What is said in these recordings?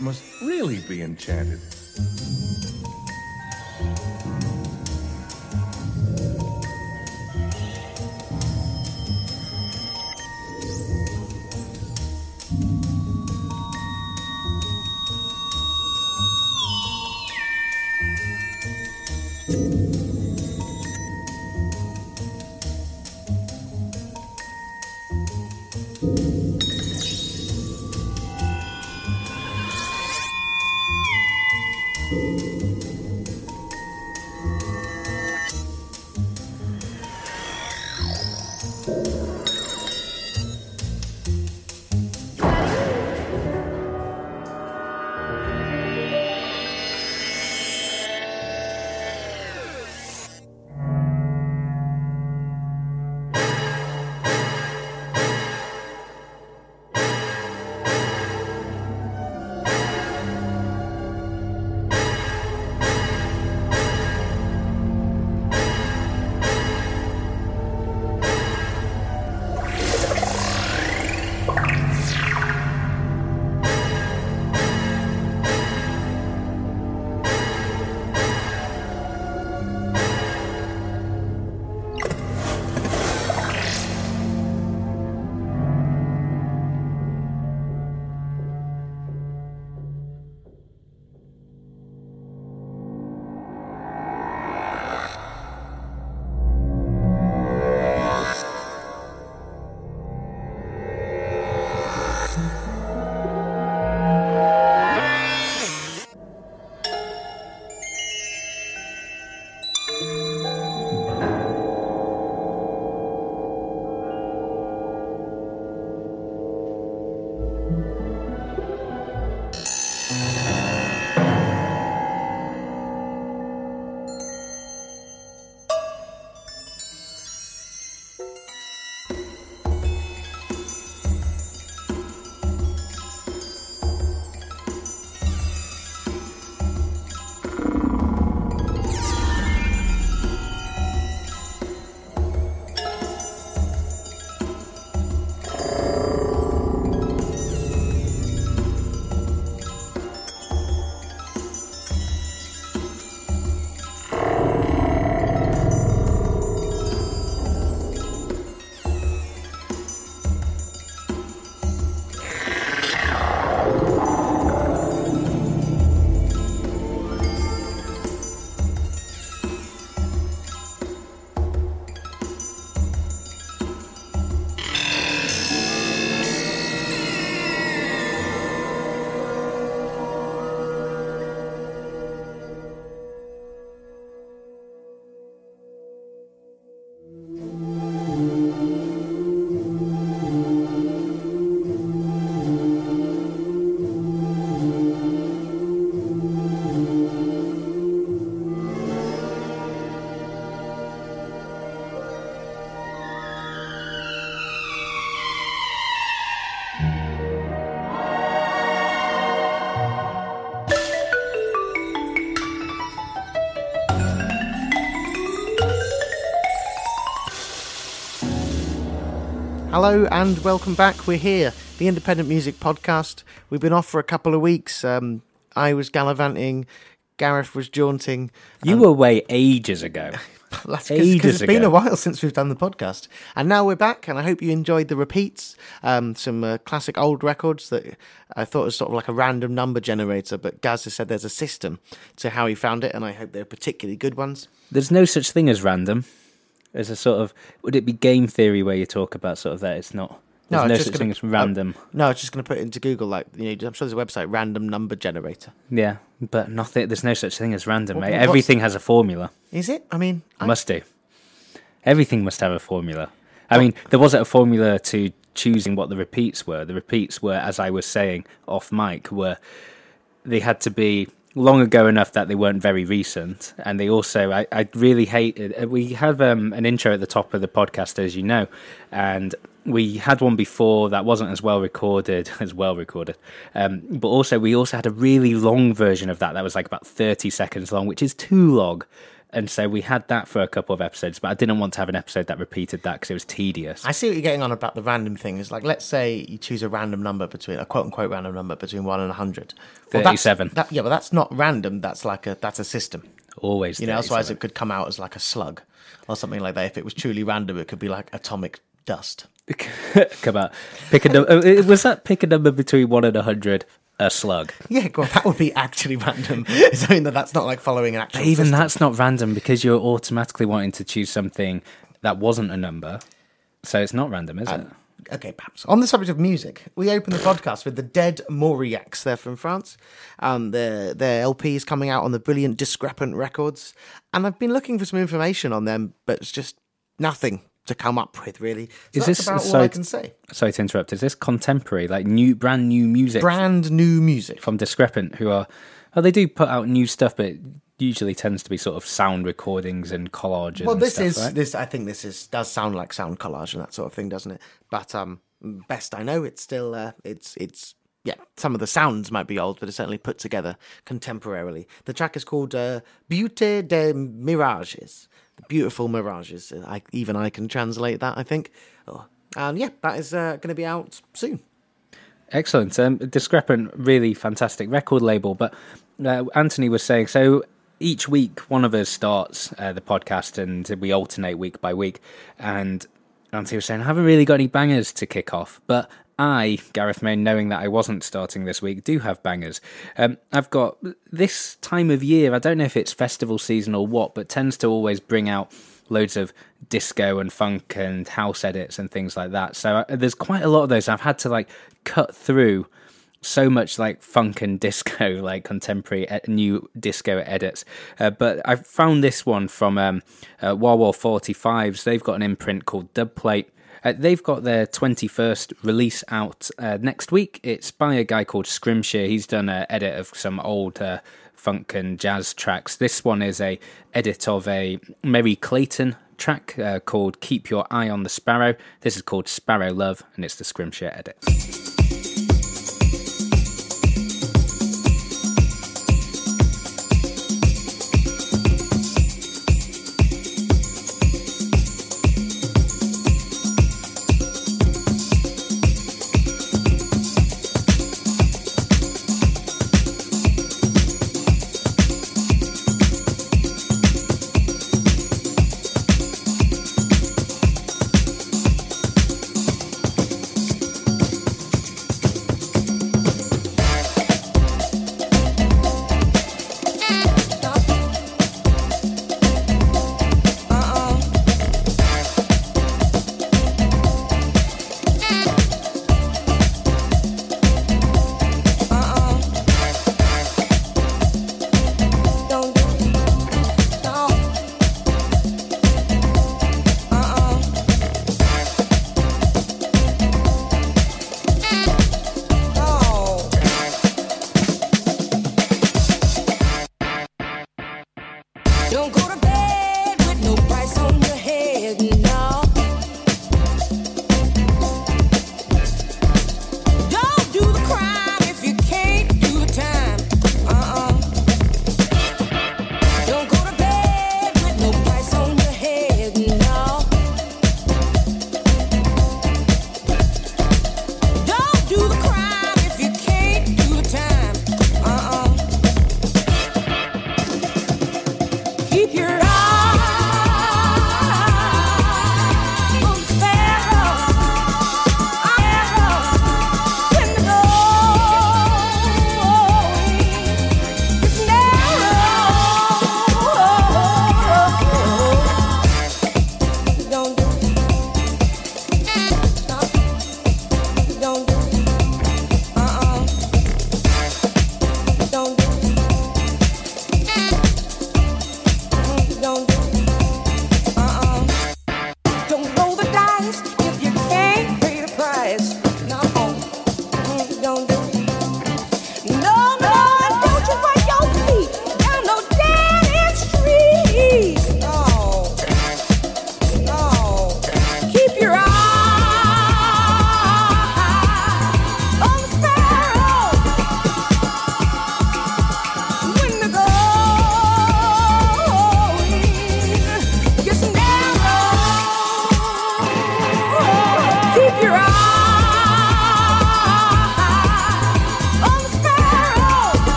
Must really be enchanted. Hello and welcome back. We're here, the Independent Music Podcast. We've been off for a couple of weeks. Um, I was gallivanting, Gareth was jaunting. You were away ages ago. That's Ages because it's been a while since we've done the podcast, and now we're back. And I hope you enjoyed the repeats, um, some uh, classic old records that I thought was sort of like a random number generator. But Gaz has said there's a system to how he found it, and I hope they're particularly good ones. There's no such thing as random. There's a sort of would it be game theory where you talk about sort of that it's not There's no just such gonna- thing as uh, random. No, I was just going to put it into Google. Like, you know, I'm sure there's a website, random number generator. Yeah, but nothing. There's no such thing as random, What- mate. Everything has a formula. Is it? I mean, I, Must do. Everything must have a formula. I mean, there wasn't a formula to choosing what the repeats were. The repeats were, as I was saying off mic, were they had to be long ago enough that they weren't very recent, and they also I, I really hated. We have um, an intro at the top of the podcast, as you know, and we had one before that wasn't as well recorded as well recorded, um, but also we also had a really long version of that that was like about thirty seconds long, which is too long. And so we had that for a couple of episodes, but I didn't want to have an episode that repeated that because it was tedious. I see what you're getting on about the random thing. Is like, let's say you choose a random number between a quote unquote random number between one and a hundred. Well, 37. That, yeah, but that's not random. That's like a that's a system. Always, You know, otherwise it could come out as like a slug or something like that. If it was truly random, it could be like atomic dust. come out. Pick a number. Uh, was that pick a number between one and a hundred? A slug. Yeah, well, that would be actually random. It's only that that's not like following an actual. Even system. that's not random because you're automatically wanting to choose something that wasn't a number. So it's not random, is it? Okay, perhaps. On the subject of music, we open the podcast with the Dead Mauriacs. They're from France. Um, their their LP is coming out on the brilliant Discrepant Records, and I've been looking for some information on them, but it's just nothing to come up with. Really, so Is this- about so all I can say? Sorry to interrupt. Is this contemporary, like new, brand new music Brand new music. from Discrepant, who are? Oh, they do put out new stuff, but usually tends to be sort of sound recordings and collages. Well, and this stuff, is right? this. I think this is does sound like sound collage and that sort of thing, doesn't it? But um, best I know, it's still uh, it's it's yeah. Some of the sounds might be old, but it's certainly put together contemporarily. The track is called uh, "Beauté des Mirages," beautiful mirages. I, even I can translate that. I think. Oh, and yeah, that is uh, going to be out soon. Excellent. Um, Discrepant, really fantastic record label. But uh, Anthony was saying so. Each week, one of us starts uh, the podcast, and we alternate week by week. And Anthony was saying, "I haven't really got any bangers to kick off, but I, Gareth May, knowing that I wasn't starting this week, do have bangers. Um, I've got this time of year. I don't know if it's festival season or what, but tends to always bring out loads of disco and funk and house edits and things like that. So uh, there's quite a lot of those. I've had to like cut through so much like funk and disco, like contemporary e- new disco edits. Uh, but I found this one from um, uh, Wah 45s. They've got an imprint called Dubplate. Uh, they've got their 21st release out uh, next week. It's by a guy called Scrimshire. He's done an edit of some old uh, funk and jazz tracks. This one is a edit of a Merry Clayton track uh, called Keep Your Eye on the Sparrow. This is called Sparrow Love, and it's the Scrimshire edit.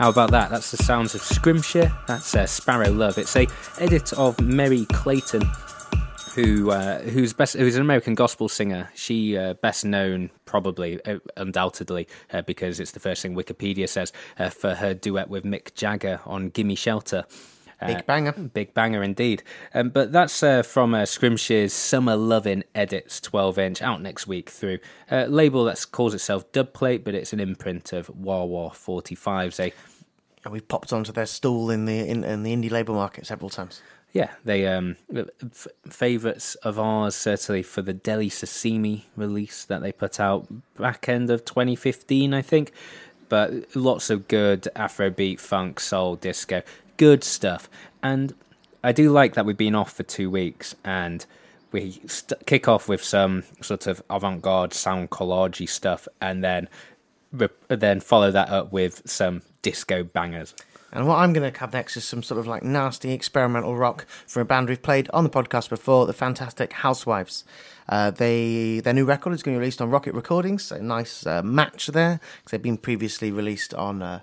How about that? That's the sounds of Scrimshire. That's uh, Sparrow Love. It's a edit of Merry Clayton, who uh, who's best who's an American gospel singer. She uh, best known probably uh, undoubtedly uh, because it's the first thing Wikipedia says uh, for her duet with Mick Jagger on "Gimme Shelter." Big banger. Big banger indeed. Um, but that's uh, from uh, Summer Lovin' Edits 12 inch out next week through a label that calls itself Dubplate, but it's an imprint of Wah Wah 45s. A And we've popped onto their stall in the in, in the indie label market several times. Yeah, they um f- favorites of ours certainly for the Dele Sosimi release that they put out back end of 2015, I think. But lots of good Afrobeat, funk, soul, disco, good stuff. And I do like that we've been off for two weeks and we st- kick off with some sort of avant-garde sound collage stuff, and then re- then follow that up with some disco bangers. And what I'm going to have next is some sort of like nasty experimental rock from a band we've played on the podcast before, the fantastic Housewives. Uh, they their new record is going to be released on Rocket Recordings. So nice uh, match there because they've been previously released on uh,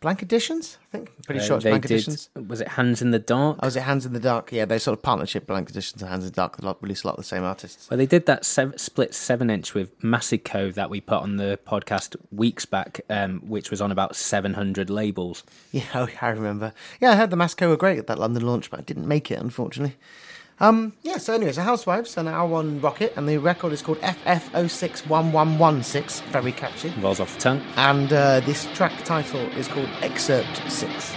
Blank Editions. I think pretty sure it's Uh, Blank did. Editions. Was it Hands in the Dark? Oh, was it Hands in the Dark? Yeah, they sort of partnership Blank Editions and Hands in the Dark. They lot- release a lot of the same artists. Well, they did that sev- split seven inch with Massico that we put on the podcast weeks back, um, which was on about 700 labels. Yeah, oh, I remember. Yeah, I heard the Masco were great at that London launch, but I didn't make it, unfortunately. Um, yeah, so anyway, so Housewives and our one Rocket, and the record is called FF061116. Very catchy. Rolls off the tongue. And uh, this track title is called Excerpt 6.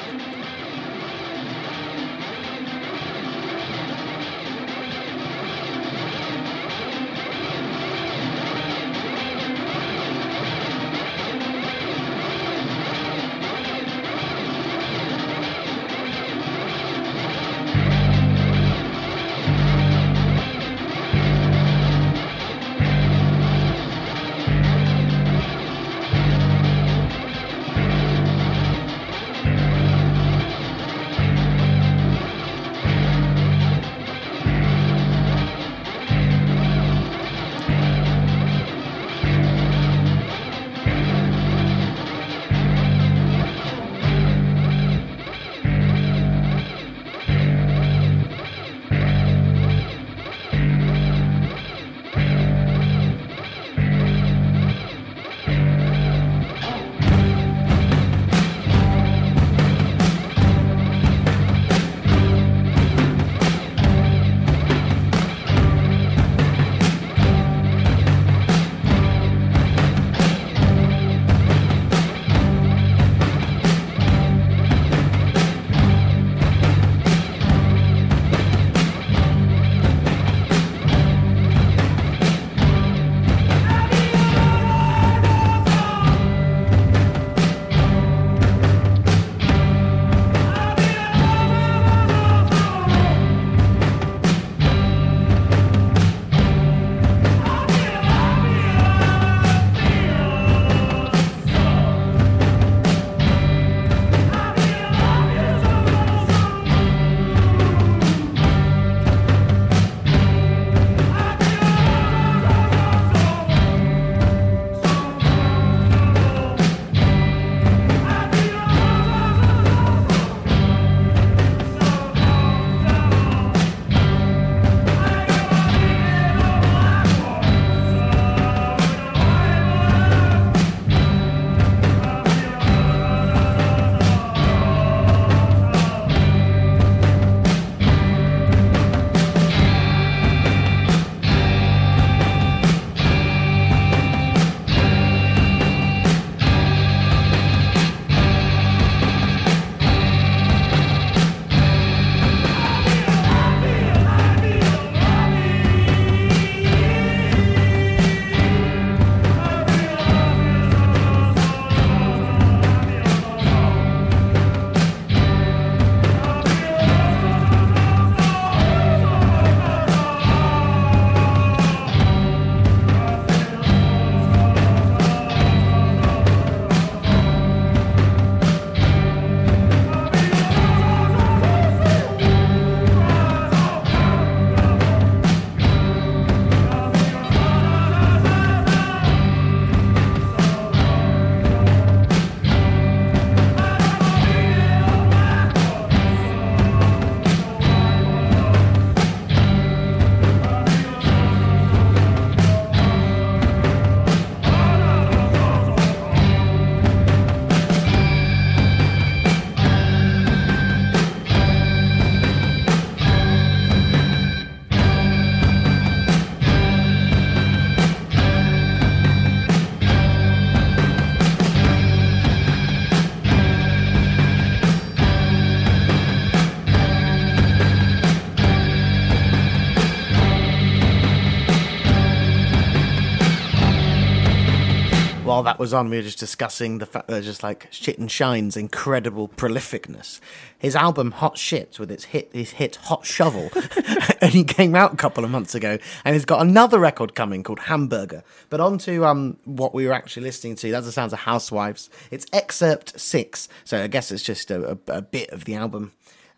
While that was on, we were just discussing the fact that just like Shit and Shine's incredible prolificness. His album Hot Shit with its hit his hit Hot Shovel only came out a couple of months ago, and he's got another record coming called Hamburger. But on to um what we were actually listening to. That's the sounds of Housewives. It's excerpt six, so I guess it's just a, a, a bit of the album.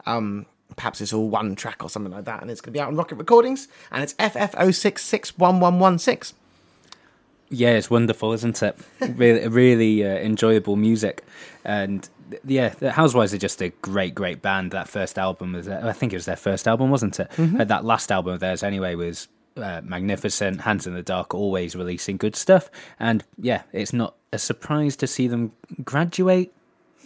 Um, perhaps it's all one track or something like that, and it's going to be out on Rocket Recordings, and it's FF06611116. Yeah, it's wonderful, isn't it? really, really uh, enjoyable music, and yeah, the Housewives are just a great, great band. That first album was, I think it was their first album, wasn't it? Uh, that last album of theirs, anyway, was uh, magnificent. Hands in the Dark, always releasing good stuff, and yeah, it's not a surprise to see them graduate.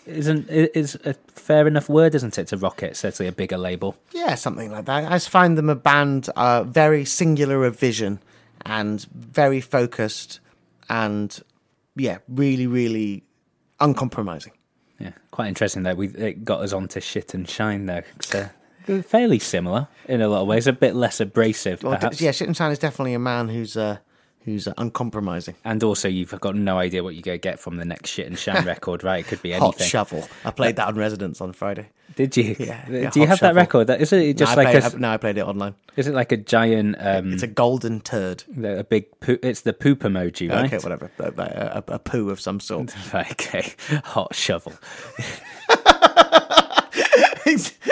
Isn't is a fair enough word, isn't it? To Rocket, certainly a bigger label. Yeah, something like that. I just find them a band uh, very singular of vision and very focused and, yeah, really, really uncompromising. Yeah, quite interesting though. We it got us onto shit and shine though. 'cause, uh, fairly similar in a lot of ways, a bit less abrasive Well, perhaps. yeah, Shit and Shine is definitely a man who's uh, who's uh, uncompromising. And also, you've got no idea what you're going to get from the next shit and shine record, right? It could be anything. Hot. Shovel. I played that on Residence on Friday. Did you? Yeah, Do yeah, you have that record? That is it just no, like played, a? I- no, I played it online. Is it like a giant? Um, It's a golden turd. a big. Poo, it's the poop emoji, right? Okay, whatever. A, a, a, a poo of some sort. okay, hot shovel. it's,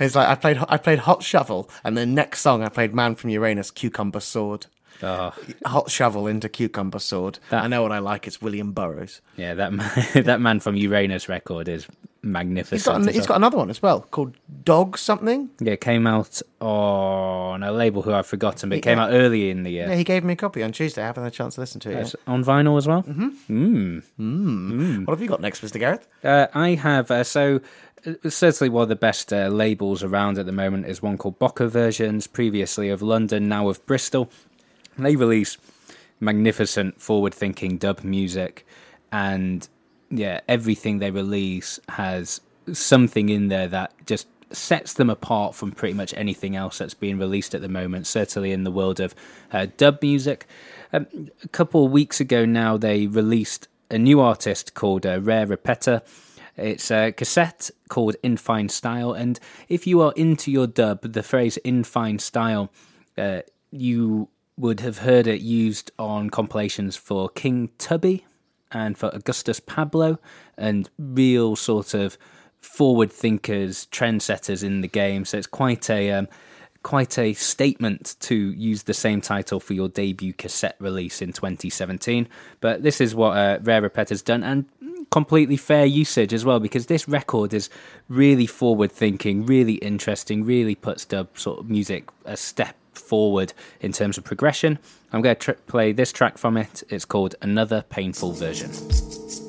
it's like I played I played Hot Shovel, and the next song I played Man from Uranus, Cucumber Sword. Oh, Hot Shovel into Cucumber Sword. That- I know what I like. It's William Burroughs. yeah, that man, that man from Uranus record is magnificent. He's got an, he's got another one as well called Dog something. Yeah, it came out on a label who I've forgotten, but it came Yeah. out early in the year. Yeah, he gave me a copy on Tuesday. I haven't had a chance to listen to it. Yet. on vinyl as well. Mm-hmm. What have you got next, Mr. Gareth? Uh, I have uh, so uh, certainly one of the best uh, labels around at the moment is one called Boca Versions, previously of London, now of Bristol. They release magnificent, forward-thinking dub music, and yeah, everything they release has something in there that just sets them apart from pretty much anything else that's being released at the moment. Certainly in the world of uh, dub music. Um, a couple of weeks ago now, they released a new artist called uh, Rare Repeta. It's a cassette called In Fine Style, and if you are into your dub, the phrase "in fine style," uh, you would have heard it used on compilations for King Tubby and for Augustus Pablo, and real sort of forward thinkers, trendsetters in the game. So it's quite a um, quite a statement to use the same title for your debut cassette release in 2017. But this is what uh, Rare Repet has done, and completely fair usage as well, because this record is really forward thinking, really interesting, really puts dub sort of music a step forward in terms of progression. I'm going to tr- play this track from it. It's called Another Painful Version.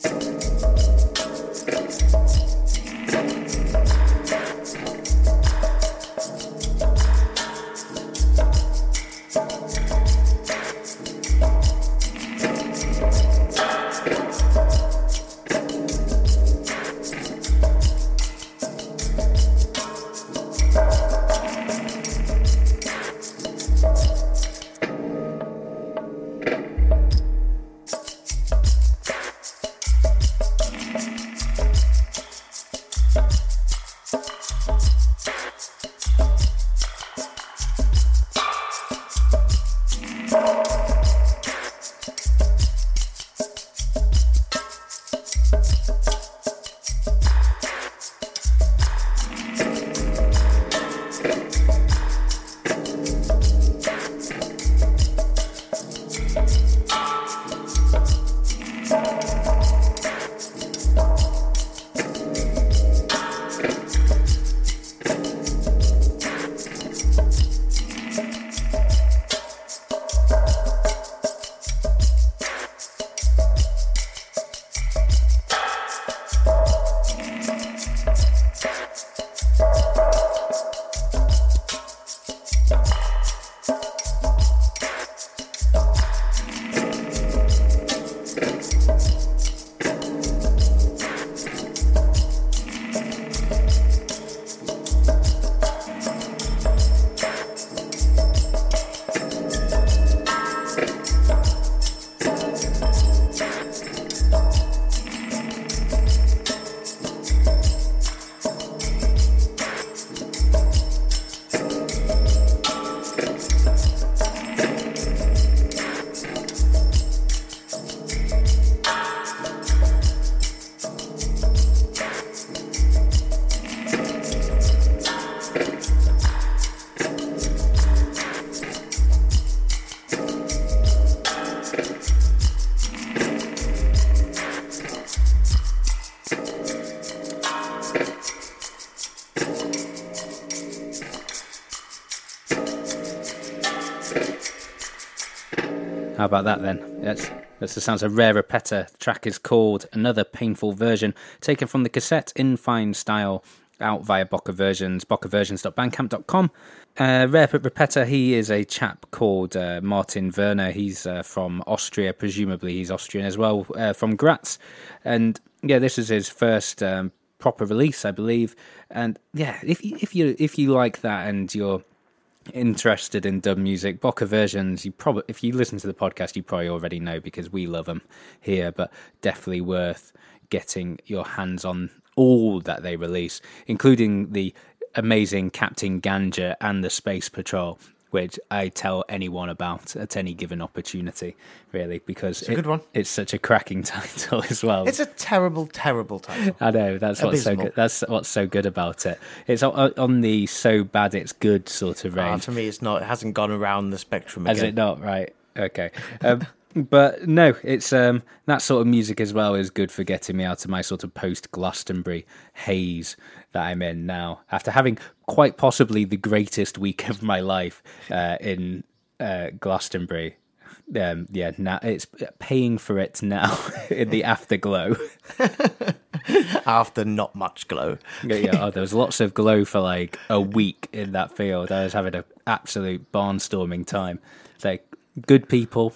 Thank you. How about that then? That's that's the sounds of Rare Repeta. The track is called Another Painful Version, taken from the cassette in fine style, out via Boca Versions, bocaversions.bandcamp.com. Uh, Rare Repeta, he is a chap called uh, Martin Werner. He's uh, from Austria, presumably he's Austrian as well, uh, from Graz. And yeah, this is his first um, proper release, I believe. And yeah, if if you if you like that and you're interested in dub music, Boca versions, you probably if you listen to the podcast, you probably already know because we love them here. But definitely worth getting your hands on all that they release, including the amazing Captain Ganja and the Space Patrol. Which I tell anyone about at any given opportunity, really, because it's, a good one. it's such a cracking title as well. It's a terrible, terrible title. I know that's what's so good. That's what's so good about it. It's on, the so bad it's good sort of Ah, range. to me, it's not. It hasn't gone around the spectrum Has it not? Right. Okay. Um, but no, it's um, that sort of music as well is good for getting me out of my sort of post Glastonbury haze that I'm in now. After having quite possibly the greatest week of my life uh, in uh, Glastonbury. Um, yeah, now it's paying for it now in the afterglow. After not much glow. Yeah, yeah. Oh, there was lots of glow for like a week in that field. I was having an absolute barnstorming time. Like good people,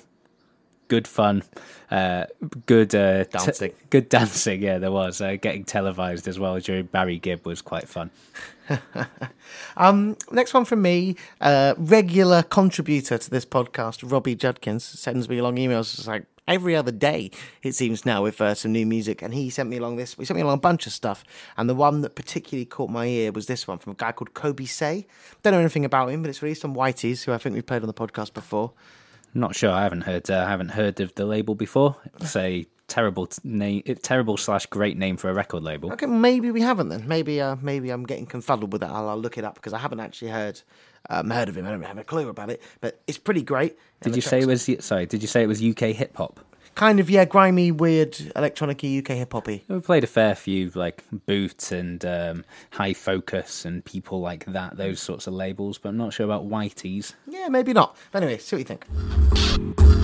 good fun, uh, good uh, Dancing. good dancing. Yeah, there was uh, getting televised as well during Barry Gibb was quite fun. Next one from me, uh, regular contributor to this podcast, Robbie Judkins, sends me along emails. It's like every other day, it seems now, with uh, some new music. And he sent me along this, he sent me along a bunch of stuff. And the one that particularly caught my ear was this one from a guy called Kobe Say. Don't know anything about him, but it's released on Whitey's, who I think we played on the podcast before. Not sure. I haven't heard. Uh, I haven't heard of the label before. It's a terrible t- name. Terrible slash great name for a record label. Okay, maybe we haven't then. Maybe, uh, maybe I'm getting confuddled with that. I'll, I'll look it up because I haven't actually heard um, heard of him. I don't have a clue about it, but it's pretty great. Did you say it was? Sorry. Did you say it was UK hip hop? Kind of yeah, grimy, weird, electronic UK hip hoppy? We played a fair few like Boot and um, High Focus and people like that, those sorts of labels, but I'm not sure about Whitey's. Yeah, maybe not. But anyway, see what you think.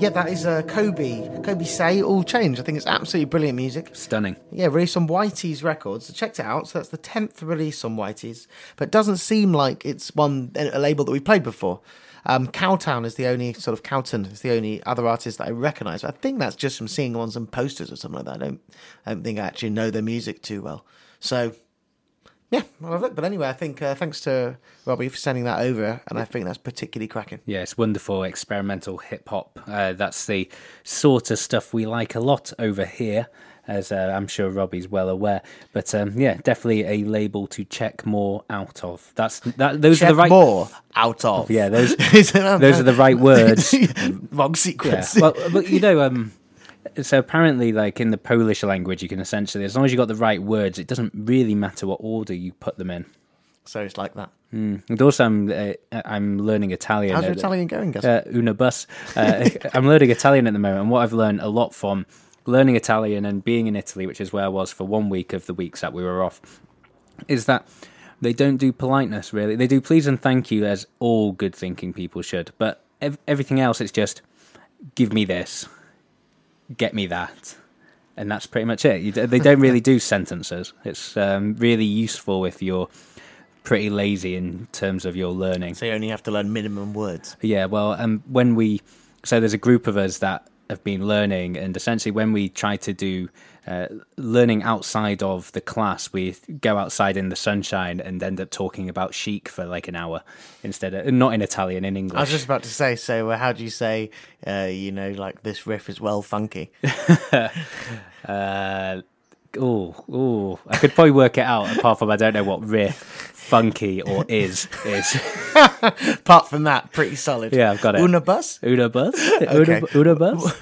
Yeah, that is uh, Kobe. Kobe Say All Change. I think it's absolutely brilliant music. Stunning. Yeah, released on Whities Records. I checked it out. So that's the tenth release on Whities, but it doesn't seem like it's one a label that we've played before. Um, Cowtown is the only sort of Cowtown is the only other artist that I recognise. But I think that's just from seeing them on some posters or something like that. I don't, I don't think I actually know their music too well. So yeah, I love it. But anyway, I think uh, thanks to Robbie for sending that over, and I think that's particularly cracking. Yeah, it's wonderful experimental hip hop. Uh, that's the sort of stuff we like a lot over here, as uh, I'm sure Robbie's well aware. But um, yeah, definitely a label to check more out of. That's that. Those Check are the right. more out of. Yeah, those those are the right words. Wrong Yeah. Well, but you know, um, so apparently, like in the Polish language, you can essentially, as long as you got the right words, it doesn't really matter what order you put them in. so it's like that. And also, I'm uh, I'm learning Italian. How's your Italian going, Gus? uh, una bus. Uh, I'm learning Italian at the moment, and what I've learned a lot from learning Italian and being in Italy, which is where I was for one week of the weeks that we were off, is that they don't do politeness really. They do please and thank you, as all good thinking people should. But ev- everything else, it's just give me this, get me that. And that's pretty much it. You, d- they don't really do sentences. It's um, really useful if you're pretty lazy in terms of your learning. so you only have to learn minimum words. Yeah, well, um, when we so there's a group of us that have been learning, and essentially when we try to do uh, learning outside of the class, we go outside in the sunshine and end up talking about chic for like an hour instead of not in Italian in English. I was just about to say. So, uh, how do you say? Uh, you know, like this riff is well funky. Uh, oh, oh, I could probably work it out. Apart from I don't know what riff, funky or is is. Apart from that, pretty solid. Yeah, I've got it. Una bus. Una bus, Okay. una, una bus.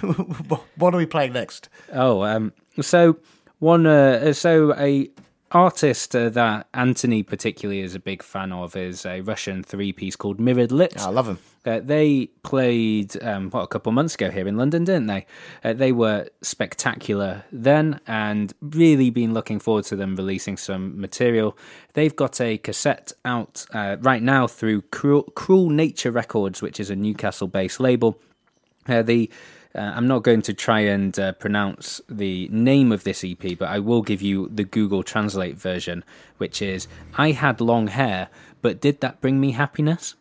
what are we playing next? Oh, um, so one, uh, so a artist uh, that Anthony particularly is a big fan of is a Russian three piece called Mirrored Lips. I love them. Uh, they played um, what a couple months ago here in London, didn't they? Uh, they were spectacular then, and really been looking forward to them releasing some material. They've got a cassette out uh, right now through Cruel, Cruel Nature Records, which is a Newcastle-based label. Uh, the uh, I'm not going to try and uh, pronounce the name of this EP, but I will give you the Google Translate version, which is I had long hair, but did that bring me happiness?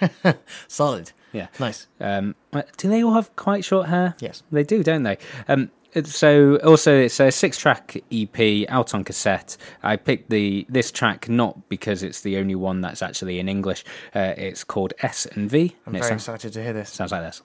Solid. Yeah. Nice. Um, uh, do they all have quite short hair? Yes. they do, don't they? Um, so also it's a six-track EP out on cassette. I picked the this track not because it's the only one that's actually in English. Uh, it's called S and V. I'm and very excited to hear this. sounds like this.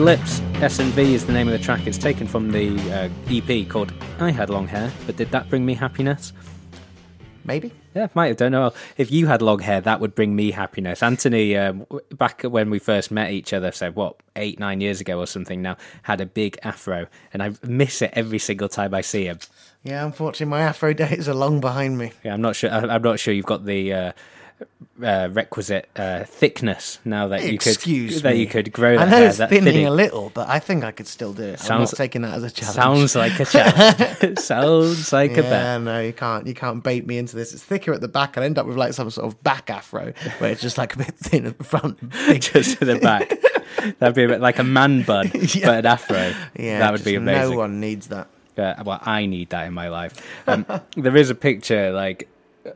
Lips, S&V is the name of the track. It's taken from the uh, EP called I Had Long Hair, but did that bring me happiness? Maybe. Yeah, might have Don't know. if you had long hair, that would bring me happiness. Anthony, um, back when we first met each other, so what, eight, nine years ago or something now, had a big afro, and I miss it every single time I see him. Yeah, unfortunately, my Afro days are long behind me. Yeah, I'm not sure. I'm not sure you've got the uh, uh, requisite uh, thickness now that you Excuse could that you could grow. I know hair, it's thinning thinning. a little, but I think I could still do it. I'm Sounds- not taking that as a challenge. Sounds like a challenge. Sounds like a bet. Yeah, no, you can't. You can't bait me into this. It's thicker at the back. I'll end up with like some sort of back afro where it's just like a bit thin at the front. Just to the back. That'd be a bit like a man bun, Yeah. but an afro. Yeah, that would be amazing. No one needs that. Uh, well, I need that in my life. Um, there is a picture like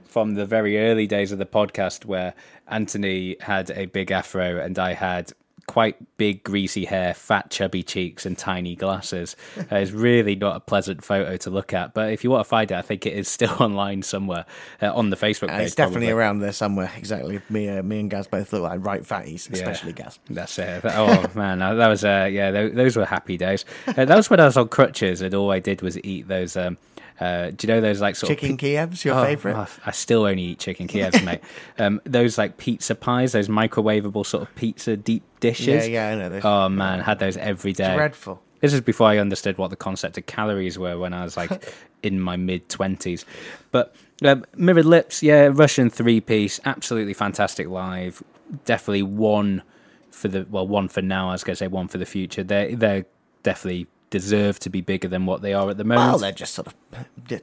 from the very early days of the podcast where Anthony had a big afro and I had quite big greasy hair, fat chubby cheeks, and tiny glasses. Uh, it's really not a pleasant photo to look at. But if you want to find it, I think it is still online somewhere uh, on the Facebook page. it's definitely probably. around there somewhere. Exactly. Me, uh, me and Gaz both look like right fatties, especially Yeah. Gaz. That's it. Oh man, that was uh, yeah. Those, those were happy days. Uh, that was when I was on crutches, and all I did was eat those. Um, uh, do you know those like sort Chicken of Kievs, your Oh, favourite? oh, I still only eat chicken Kievs, mate. Um, those like pizza pies, those microwavable sort of pizza deep dishes. Yeah, yeah, I know those. Oh man, had those every day. Dreadful. This is before I understood what the concept of calories were when I was like in my mid twenties. But um, Mirrored Lips, yeah, Russian three piece, absolutely fantastic live. Definitely one for the well, one for now. I was going to say one for the future. They they're definitely deserve to be bigger than what they are at the moment. Well, they're just sort of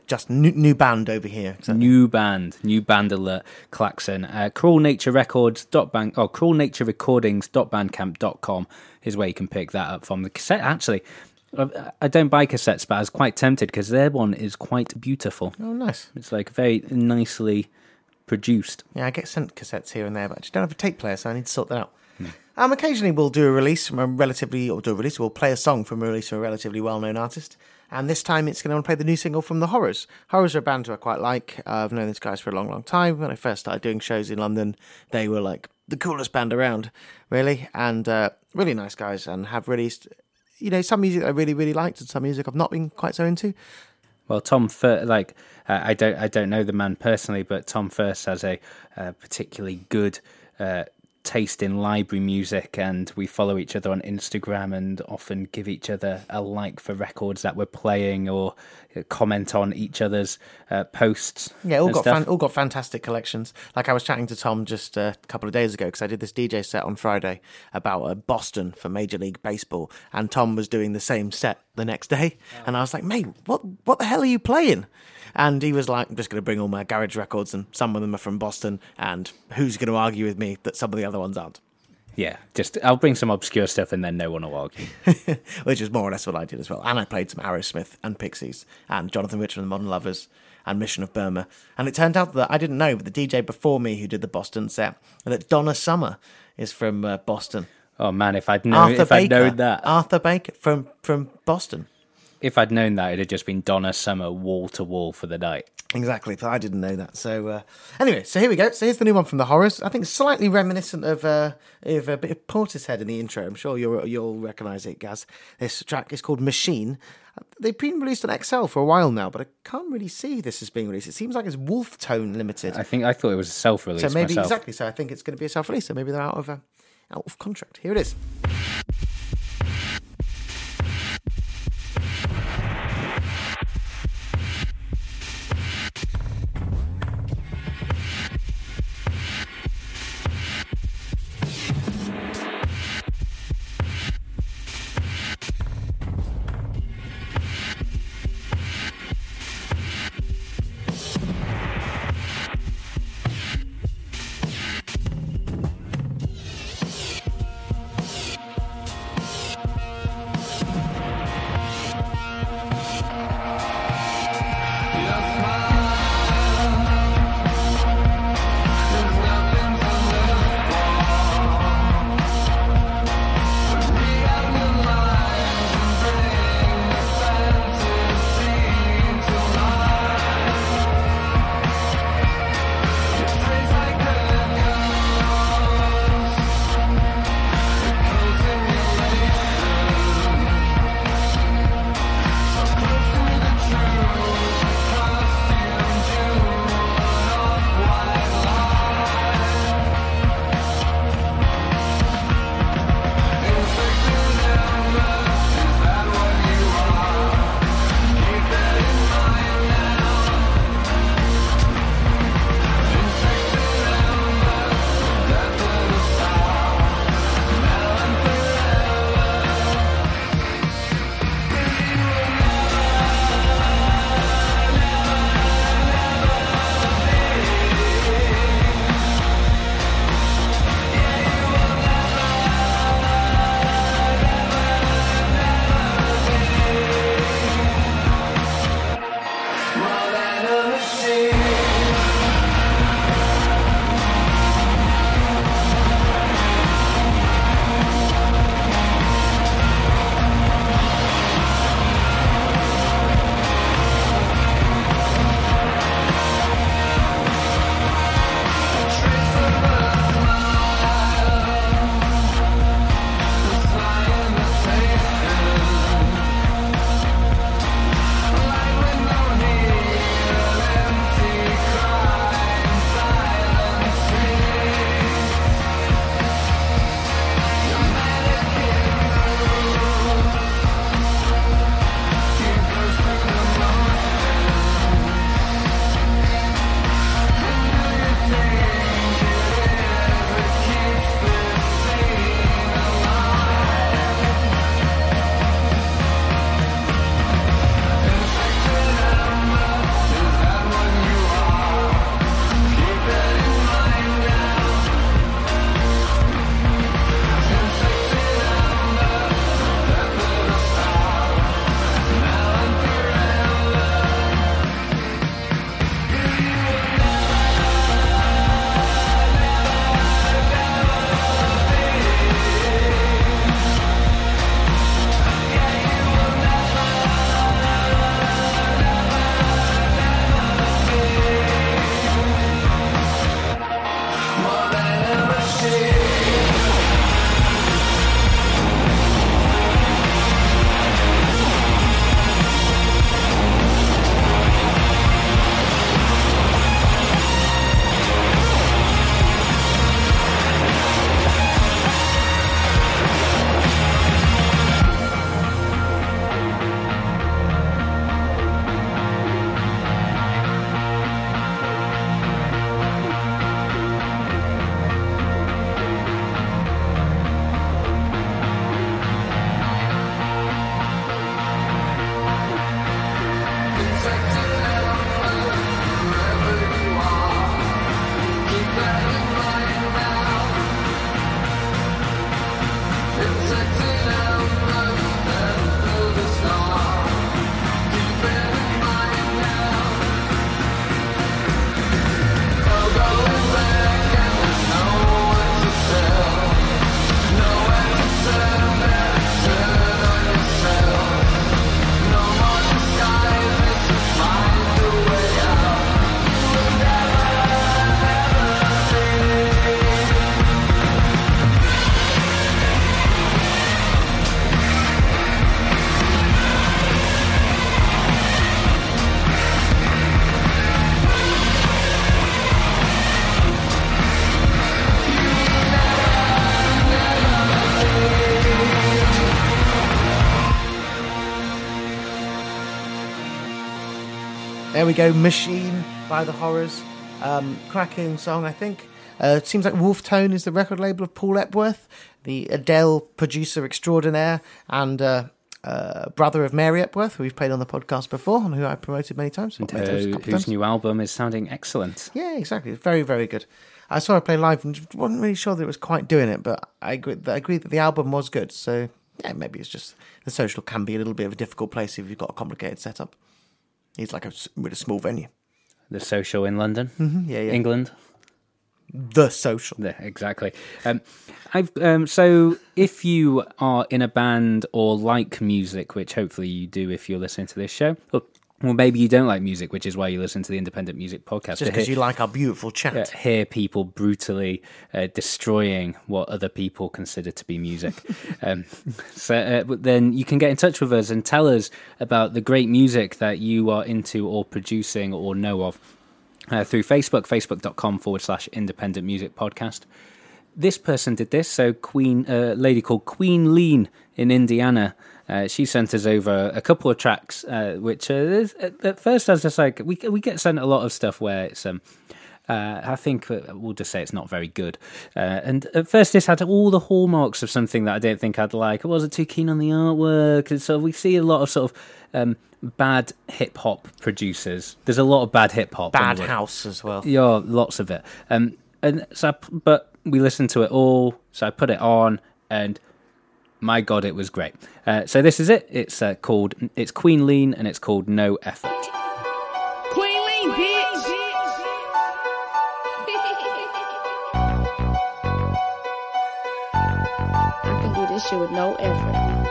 just new, new band over here. Exactly. New band, new band alert, Klaxon. Uh, Cruel Nature Records dot bank or Cruel Nature Recordings dot bandcamp.com is where you can pick that up from. The cassette actually, I I don't buy cassettes, but I was quite tempted because their one is quite beautiful. Oh, nice. It's like very nicely produced. Yeah, I get sent cassettes here and there, but I just don't have a tape player, so I need to sort that out. Um, occasionally we'll do a release from a relatively, or do a release, we'll play a song from a release from a relatively well-known artist. And this time it's going to play the new single from The Horrors. Horrors are a band who I quite like. Uh, I've known these guys for a long, long time. When I first started doing shows in London, they were like the coolest band around, really. And uh, really nice guys and have released, you know, some music I really, really liked and some music I've not been quite so into. Well, Tom, Fir- like uh, I don't, I don't know the man personally, but Tom Furse has a uh, particularly good uh, taste in library music, and we follow each other on Instagram and often give each other a like for records that we're playing or comment on each other's uh, posts. Yeah, all got fan, all got fantastic collections. Like I was chatting to Tom just uh, a couple of days ago because I did this DJ set on Friday about uh, Boston for Major League Baseball, and Tom was doing the same set the next day, and I was like, "Mate, what what the hell are you playing?" And he was like, "I'm just going to bring all my garage records, and some of them are from Boston, and who's going to argue with me that some of the other ones aren't?" Yeah, just I'll bring some obscure stuff, and then no one will argue. Which is more or less what I did as well. And I played some Aerosmith and Pixies and Jonathan Richman, and the Modern Lovers, and Mission of Burma. And it turned out that I didn't know, but the DJ before me who did the Boston set, that Donna Summer is from uh, Boston. Oh man, if I'd known, Arthur if I'd Baker. known that, Arthur Baker from from Boston. if I'd known that, it'd have just been Donna Summer wall to wall for the night. Exactly, but I didn't know that. So uh, anyway, so here we go. So here's the new one from the Horrors. I think slightly reminiscent of uh, of a bit of Portishead in the intro. I'm sure you'll you'll recognise it, Gaz. This track is called Machine. They've been released on XL for a while now, but I can't really see this as being released. It seems like it's Wolf Tone Limited. I think I thought it was a self-release. so maybe myself. exactly. So I think it's going to be a self release. So maybe they're out of uh, out of contract. Here it is. There we go, Machine by the Horrors. Um, cracking song, I think. Uh, it seems like Wolf Tone is the record label of Paul Epworth, the Adele producer extraordinaire and uh, uh, brother of Mary Epworth, who we've played on the podcast before and who I promoted many times. Made those a Who- whose times. new album is sounding excellent. Yeah, exactly. Very, very good. I saw her play live and wasn't really sure that it was quite doing it, but I agree, I agree that the album was good. So, yeah, maybe it's just the social can be a little bit of a difficult place if you've got a complicated setup. It's like a with a small venue. The social in London, Mm-hmm. Yeah, yeah. England. The social. Yeah, exactly. Um, I've um, so if you are in a band or like music, which hopefully you do if you're listening to this show, or, or maybe you don't like music, which is why you listen to the Independent Music Podcast. Just because you like our beautiful chat. uh, hear people brutally uh, destroying what other people consider to be music. um, so uh, but then you can get in touch with us and tell us about the great music that you are into or producing or know of uh, through Facebook, facebook.com forward slash independent music podcast. This person did this. So, Queen, a lady called Queen Lean in Indiana. Uh, she sent us over a couple of tracks, uh, which uh, at, first I was just like, we we get sent a lot of stuff where it's um, uh, I think uh, we'll just say it's not very good. Uh, and at first, this had all the hallmarks of something that I didn't think I'd like. I wasn't too keen on the artwork, and so we see a lot of sort of um, bad hip hop producers. There's a lot of bad hip hop, Bad house as well. Yeah, lots of it. Um, and so, I but we listened to it all. So I put it on, and my god, it was great. Uh, so this is it. It's uh, called. It's Queen Lean, and it's called No Effort. Queen Lean, bitch. I can do this shit with no effort.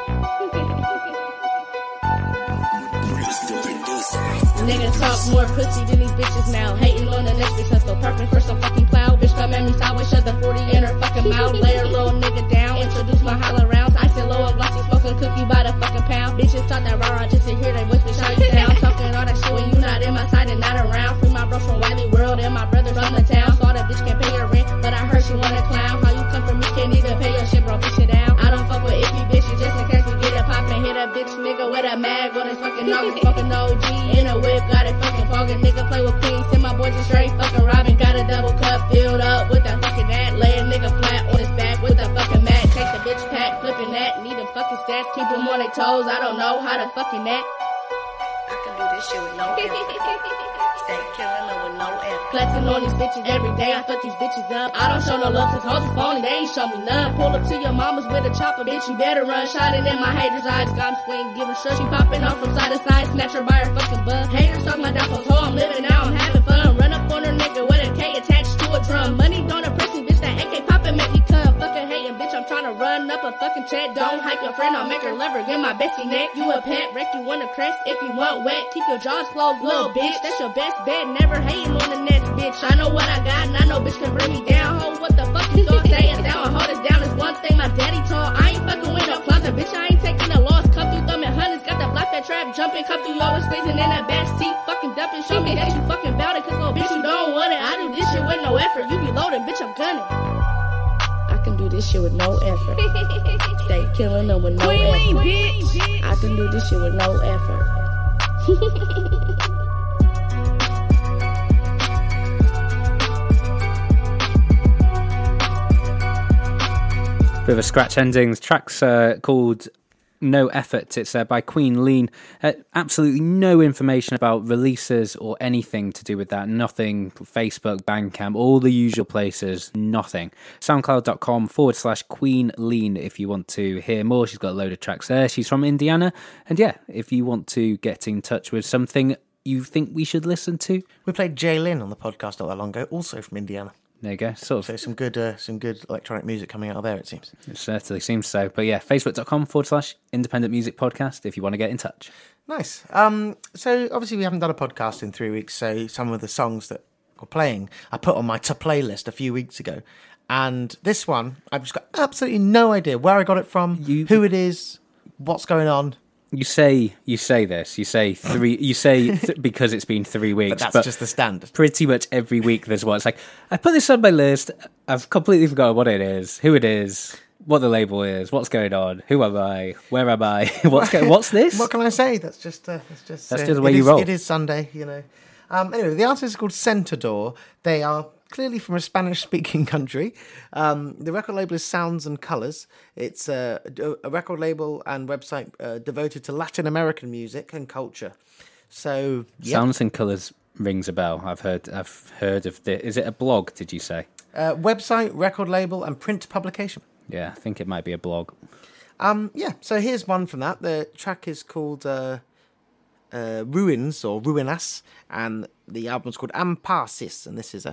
Niggas talk more pussy than these bitches now. Hating on the next bitch, let's go parking for some fucking cloud. Bitch, come at me sideways, shut the 40 in her fucking mouth. Lay a little nigga down, introduce my holler rounds. Smoking cookie by the fucking pound. Bitches talk that rah just to hear they voice, you sound. Talking all that shit when you not in my side and not around. Free my bros from Wiley World and my brother from the town. Saw that bitch can't pay her rent, but I heard she want a clown. How you come from me, can't even pay your shit, bro, push it down. I don't fuck with iffy bitches just in case we get it poppin'. Hit a bitch nigga with a mag on his fucking nose, fucking OG in a whip, got it fucking fogging. Nigga play with queens, send my boys to straight fucking robbing. Toes. I don't know how to fucking act. I can do this shit with no Stay killing them with no effort. Flexing on these bitches every day. I fuck these bitches up. I don't show no love cause hoes is phony. They ain't show me none. Pull up to your mama's with a chopper, bitch. You better run. Shining in my haters' eyes. Got 'em swing, give a shit. She popping off from side to side. Snatch her by her fucking butt. Haters talk my down for I'm living now. I'm having fun. Run up on her nigga with a K attached to a drum. Money don't impress me, bitch. That AK poppin' make me bitch. I'm trying to run up a fucking check. Don't hype your friend. I'll make her love her. Get my bestie neck. You a pet wreck. You want a crest if you want wet. Keep your jaws closed, little bitch. That's your best bet. Never hating on the next bitch. I know what I got and I know bitch can bring me down. Ho, what the fuck you gonna say? It's down. Hold us down is one thing my daddy taught. I ain't fucking with no closet, bitch. I ain't taking a loss. Come through thumbing hundreds. Got the block that trap jumping. Come through always squeezing in that back seat. Fucking dumping. Show me that you fucking bout it. Cause little bitch, you don't want it. I do this shit with no effort. You be loading, bitch. I'm gunning. I can do this shit with no effort. Stay killing them with no effort. I can do this shit with no effort. Bit of a scratch ending. The track's uh, called No Effort. It's uh, by Queen Lean. Uh, absolutely no information about releases or anything to do with that. Nothing. Facebook, Bandcamp, all the usual places. Nothing. SoundCloud.com forward slash Queen Lean if you want to hear more. She's got a load of tracks there. She's from Indiana. And yeah, if you want to get in touch with something you think we should listen to, We played Jay Lynn on the podcast not that long ago, also from Indiana. There you go. Sort of So some good, uh, some good electronic music coming out of there. It seems. It certainly seems so. But yeah, facebook.com forward slash independent music podcast if you want to get in touch. Nice. Um, so obviously we haven't done a podcast in three weeks. So some of the songs that we're playing, I put on my to playlist a few weeks ago, and this one I've just got absolutely no idea where I got it from, You- who it is, what's going on. You say you say this. You say three. You say th- because it's been three weeks. But that's just the standard. pretty much every week. There's one. It's like I put this on my list. I've completely forgotten what it is, who it is. what the label is, what's going on, who am I, where am I, what's go- what's this? What can I say? That's just uh, that's just That's uh, just the way you is- roll. It is Sunday, you know. Um, anyway, the artist is called Centador. They are clearly from a Spanish-speaking country. Um, the record label is Sounds and Colors. It's uh, a, a record label and website uh, devoted to Latin American music and culture. So, yeah, Sounds and colours rings a bell. I've heard. I've heard of the. Is it a blog? Did you say? uh, website, record label, and print publication. Yeah, I think it might be a blog. Um, yeah, so here's one from that. The track is called uh, uh, Ruins or Ruinas, and the album's called Ampasis, and this is a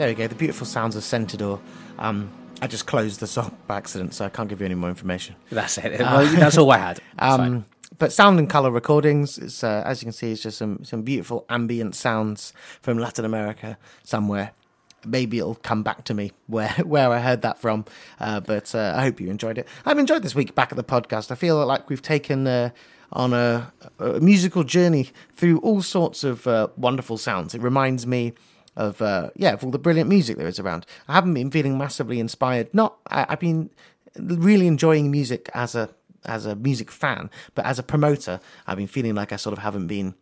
There we go. The beautiful sounds of Centador. Um, I just closed the song by accident, so I can't give you any more information. That's it. well, that's all I had. Um, but sound and color recordings, it's, uh, as you can see, it's just some, some beautiful ambient sounds from Latin America somewhere. Maybe it'll come back to me where where I heard that from. Uh, but uh, I hope you enjoyed it. I've enjoyed this week back at the podcast. I feel like we've taken uh, on a, a musical journey through all sorts of uh, wonderful sounds. It reminds me of uh, yeah of all the brilliant music there is around. I haven't been feeling massively inspired. Not I, I've been really enjoying music as a as a music fan, but as a promoter, I've been feeling like I sort of haven't been.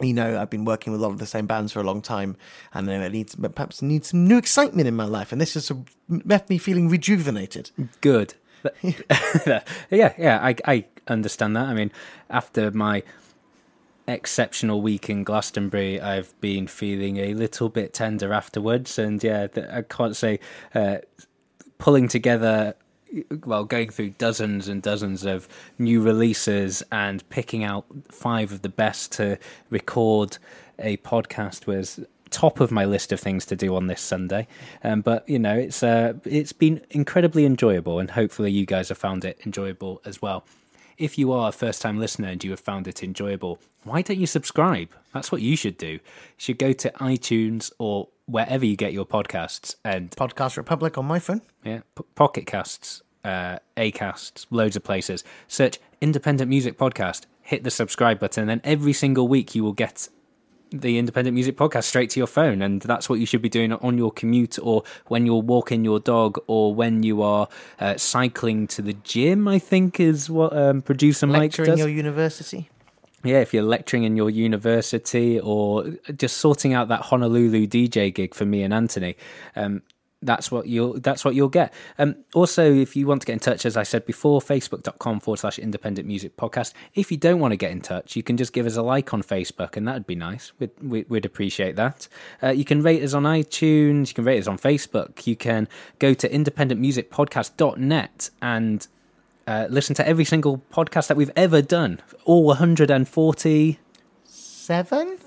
You know, I've been working with a lot of the same bands for a long time, and I need perhaps need some new excitement in my life, and this has left me feeling rejuvenated. Good. yeah, yeah, I, I understand that. I mean, after my exceptional week in Glastonbury, I've been feeling a little bit tender afterwards, and yeah, I can't say uh, pulling together. Well, going through dozens and dozens of new releases and picking out five of the best to record a podcast was top of my list of things to do on this Sunday. Um, but you know, it's uh, it's been incredibly enjoyable, and hopefully you guys have found it enjoyable as well. If you are a first time listener and you have found it enjoyable, why don't you subscribe? That's what you should do. You should go to iTunes or wherever you get your podcasts and Podcast Republic on my phone. yeah, P- Pocket Casts, uh, Acasts, loads of places. Search Independent Music Podcast, hit the subscribe button, and then every single week you will get the Independent Music Podcast straight to your phone. And that's what you should be doing on your commute or when you're walking your dog or when you are uh, cycling to the gym, I think is what um, producer Mike Lecturing your university. Yeah, if you're lecturing in your university or just sorting out that Honolulu DJ gig for me and Anthony, um, that's what you'll that's what you'll get. Um, also, if you want to get in touch, as I said before, facebook.com forward slash independent music podcast. If you don't want to get in touch, you can just give us a like on Facebook, and that'd be nice. We'd, we'd, we'd appreciate that. Uh, you can rate us on iTunes, you can rate us on Facebook, you can go to independentmusicpodcast.net and uh, listen to every single podcast that we've ever done, all 145 Seven?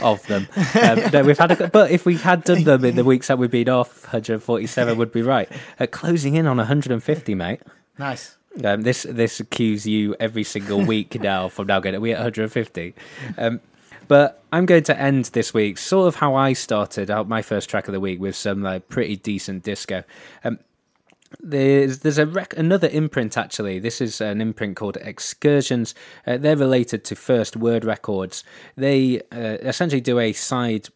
of them. Um, no, we've had, a, but if we had done them in the weeks that we've been off, 147 would be right. Uh, closing in on 150, mate. Nice. Um, this this cues you every single week now. From now going, we at 150. Um, but I'm going to end this week sort of how I started out my first track of the week with some like pretty decent disco. Um, there's there's a rec- another imprint actually. This is an imprint called Excursions. Uh, they're related to First Word Records. They uh, essentially do a side.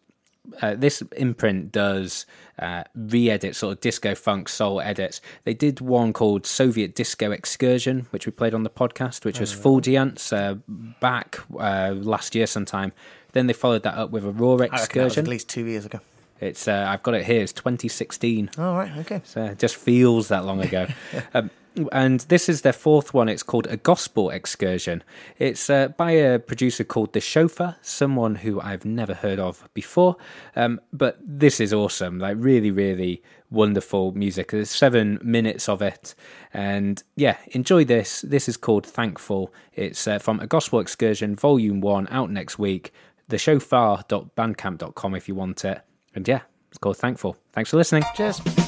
Uh, this imprint does uh, re-edit sort of disco funk soul edits. They did one called Soviet Disco Excursion, which we played on the podcast, which was full dance uh, back uh, last year sometime. Then they followed that up with a raw I that was excursion. at least two years ago. It's uh, I've got it here. It's 2016. All right. Okay. So it just feels that long ago. um, and this is their fourth one. It's called A Gospel Excursion. It's uh, by a producer called The Chauffeur, someone who I've never heard of before. Um, but this is awesome. Like, really, really wonderful music. There's seven minutes of it. And yeah, enjoy this. This is called Thankful. It's uh, from A Gospel Excursion, Volume 1, out next week. Thechauffeur.bandcamp.com if you want it. And yeah, it's called Thankful. Thanks for listening. Cheers.